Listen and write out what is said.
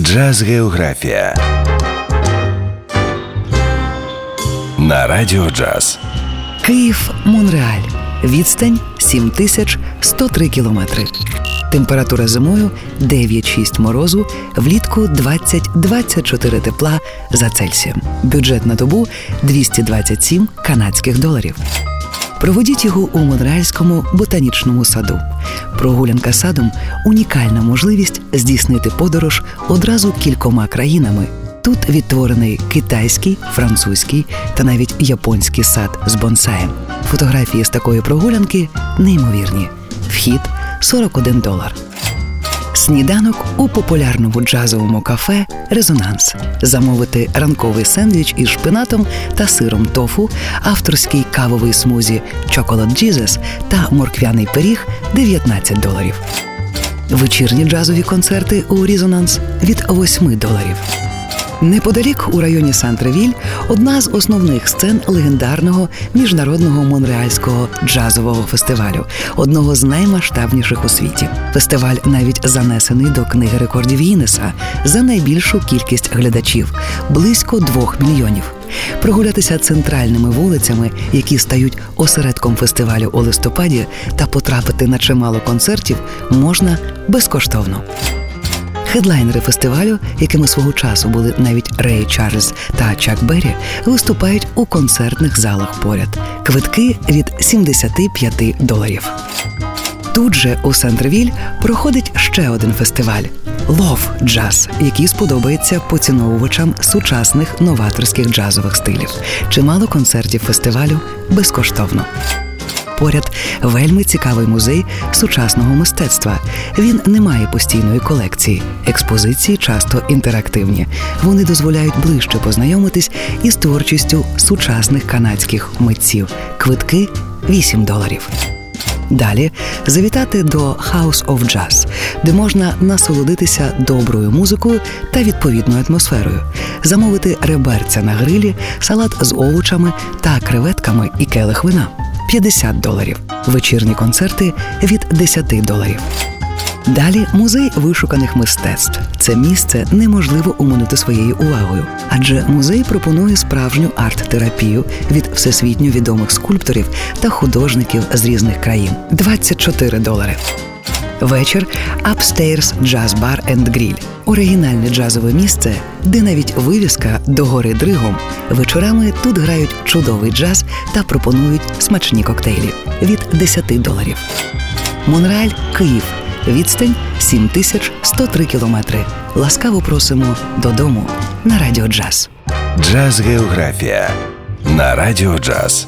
Джаз Географія на Радіо Джаз. Київ Монреаль. Відстань 7103 кілометри. Температура зимою 9-6 морозу, влітку 20-24 тепла за Цельсієм. Бюджет на добу 227 канадських доларів. Проведіть його у Монреальському ботанічному саду. Прогулянка садом унікальна можливість здійснити подорож одразу кількома країнами. Тут відтворений китайський, французький та навіть японський сад з бонсаєм. Фотографії з такої прогулянки неймовірні. Вхід 41 долар. Сніданок у популярному джазовому кафе Резонанс. Замовити ранковий сендвіч із шпинатом та сиром тофу, авторський кавовий смузі Chocolate Jesus та морквяний пиріг 19 доларів. Вечірні джазові концерти у Різонанс від 8 доларів. Неподалік у районі Сан-Тревіль одна з основних сцен легендарного міжнародного монреальського джазового фестивалю, одного з наймасштабніших у світі. Фестиваль навіть занесений до книги рекордів Гіннеса за найбільшу кількість глядачів близько двох мільйонів. Прогулятися центральними вулицями, які стають осередком фестивалю у листопаді, та потрапити на чимало концертів можна безкоштовно. Хедлайнери фестивалю, якими свого часу були навіть Рей Чарльз та Чак Беррі, виступають у концертних залах поряд. Квитки від 75 доларів. Тут же у Сентрвіль проходить ще один фестиваль Лов джаз, який сподобається поціновувачам сучасних новаторських джазових стилів. Чимало концертів фестивалю безкоштовно. Поряд вельми цікавий музей сучасного мистецтва. Він не має постійної колекції. Експозиції часто інтерактивні. Вони дозволяють ближче познайомитись із творчістю сучасних канадських митців. Квитки 8 доларів. Далі завітати до House of Jazz, де можна насолодитися доброю музикою та відповідною атмосферою, замовити реберця на грилі, салат з овочами та креветками і келих вина 50 доларів, вечірні концерти від 10 доларів. Далі музей вишуканих мистецтв. Це місце неможливо уминути своєю увагою, адже музей пропонує справжню арт-терапію від всесвітньо відомих скульпторів та художників з різних країн 24 долари. Вечір Upstairs Jazz Bar and Grill – оригінальне джазове місце, де навіть вивіска догори дригом. Вечорами тут грають чудовий джаз та пропонують смачні коктейлі від 10 доларів. Монреаль, Київ. Відстань 7103 кілометри. Ласкаво просимо додому на радіо джаз. Джаз Географія на Радіо Джаз.